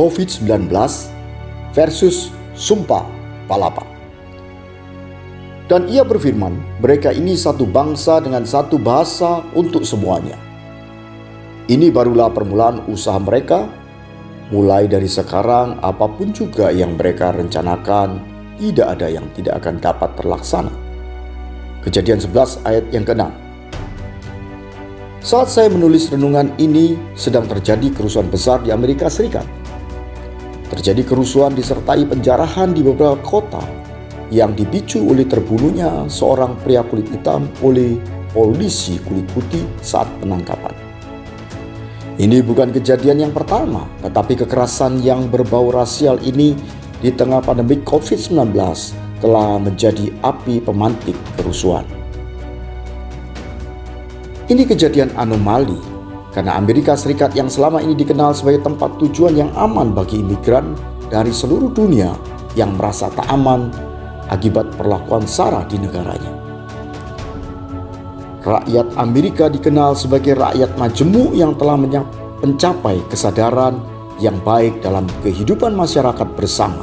COVID-19 versus Sumpah Palapa. Dan ia berfirman, mereka ini satu bangsa dengan satu bahasa untuk semuanya. Ini barulah permulaan usaha mereka, mulai dari sekarang apa pun juga yang mereka rencanakan, tidak ada yang tidak akan dapat terlaksana. Kejadian 11 ayat yang ke-6 Saat saya menulis renungan ini, sedang terjadi kerusuhan besar di Amerika Serikat. Terjadi kerusuhan disertai penjarahan di beberapa kota yang dipicu oleh terbunuhnya seorang pria kulit hitam oleh polisi kulit putih saat penangkapan. Ini bukan kejadian yang pertama, tetapi kekerasan yang berbau rasial ini di tengah pandemi COVID-19 telah menjadi api pemantik kerusuhan. Ini kejadian anomali karena Amerika Serikat yang selama ini dikenal sebagai tempat tujuan yang aman bagi imigran dari seluruh dunia yang merasa tak aman akibat perlakuan SARA di negaranya. Rakyat Amerika dikenal sebagai rakyat majemuk yang telah mencapai kesadaran yang baik dalam kehidupan masyarakat bersama.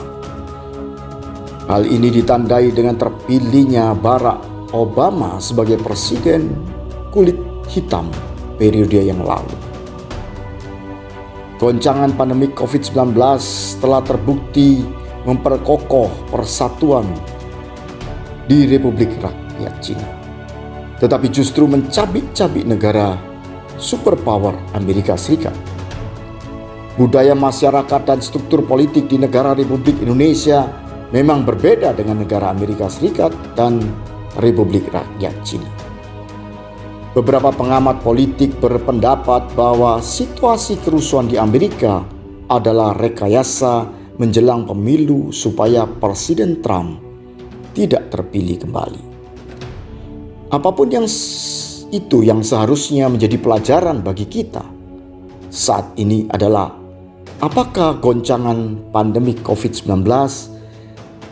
Hal ini ditandai dengan terpilihnya Barack Obama sebagai presiden kulit hitam periode yang lalu. Goncangan pandemi COVID-19 telah terbukti memperkokoh persatuan di Republik Rakyat Cina. Tetapi justru mencabik-cabik negara superpower Amerika Serikat. Budaya masyarakat dan struktur politik di negara Republik Indonesia memang berbeda dengan negara Amerika Serikat dan Republik Rakyat Cina. Beberapa pengamat politik berpendapat bahwa situasi kerusuhan di Amerika adalah rekayasa menjelang pemilu supaya Presiden Trump tidak terpilih kembali. Apa pun yang itu yang seharusnya menjadi pelajaran bagi kita saat ini adalah apakah goncangan pandemi COVID-19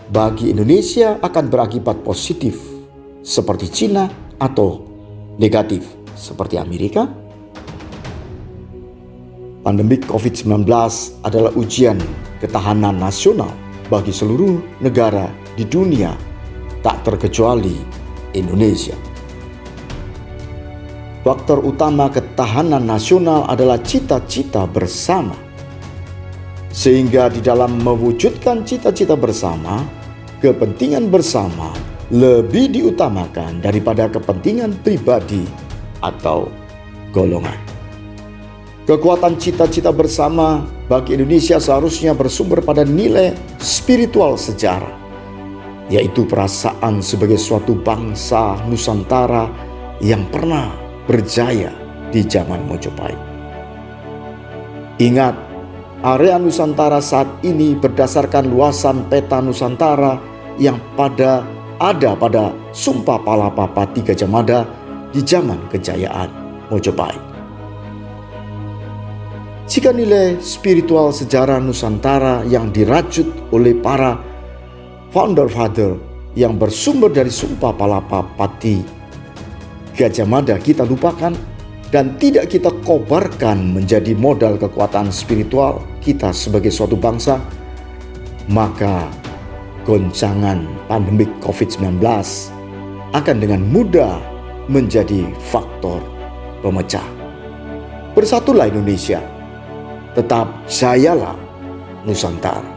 bagi Indonesia akan berakibat positif seperti Cina atau negatif seperti Amerika? Pandemi COVID-19 adalah ujian ketahanan nasional bagi seluruh negara di dunia tak terkecuali Indonesia. Faktor utama ketahanan nasional adalah cita-cita bersama. Sehingga di dalam mewujudkan cita-cita bersama, kepentingan bersama lebih diutamakan daripada kepentingan pribadi atau golongan. Kekuatan cita-cita bersama bagi Indonesia seharusnya bersumber pada nilai spiritual sejarah yaitu perasaan sebagai suatu bangsa Nusantara yang pernah berjaya di zaman Mojopahit. Ingat, area Nusantara saat ini berdasarkan luasan peta Nusantara yang pada ada pada Sumpah Palapa Pati Gajah Mada di zaman kejayaan Mojopahit. Jika nilai spiritual sejarah Nusantara yang dirajut oleh para founder father yang bersumber dari sumpah palapa pati Gajah Mada kita lupakan dan tidak kita kobarkan menjadi modal kekuatan spiritual kita sebagai suatu bangsa, maka goncangan pandemik COVID-19 akan dengan mudah menjadi faktor pemecah. Bersatulah Indonesia, tetap jayalah Nusantara.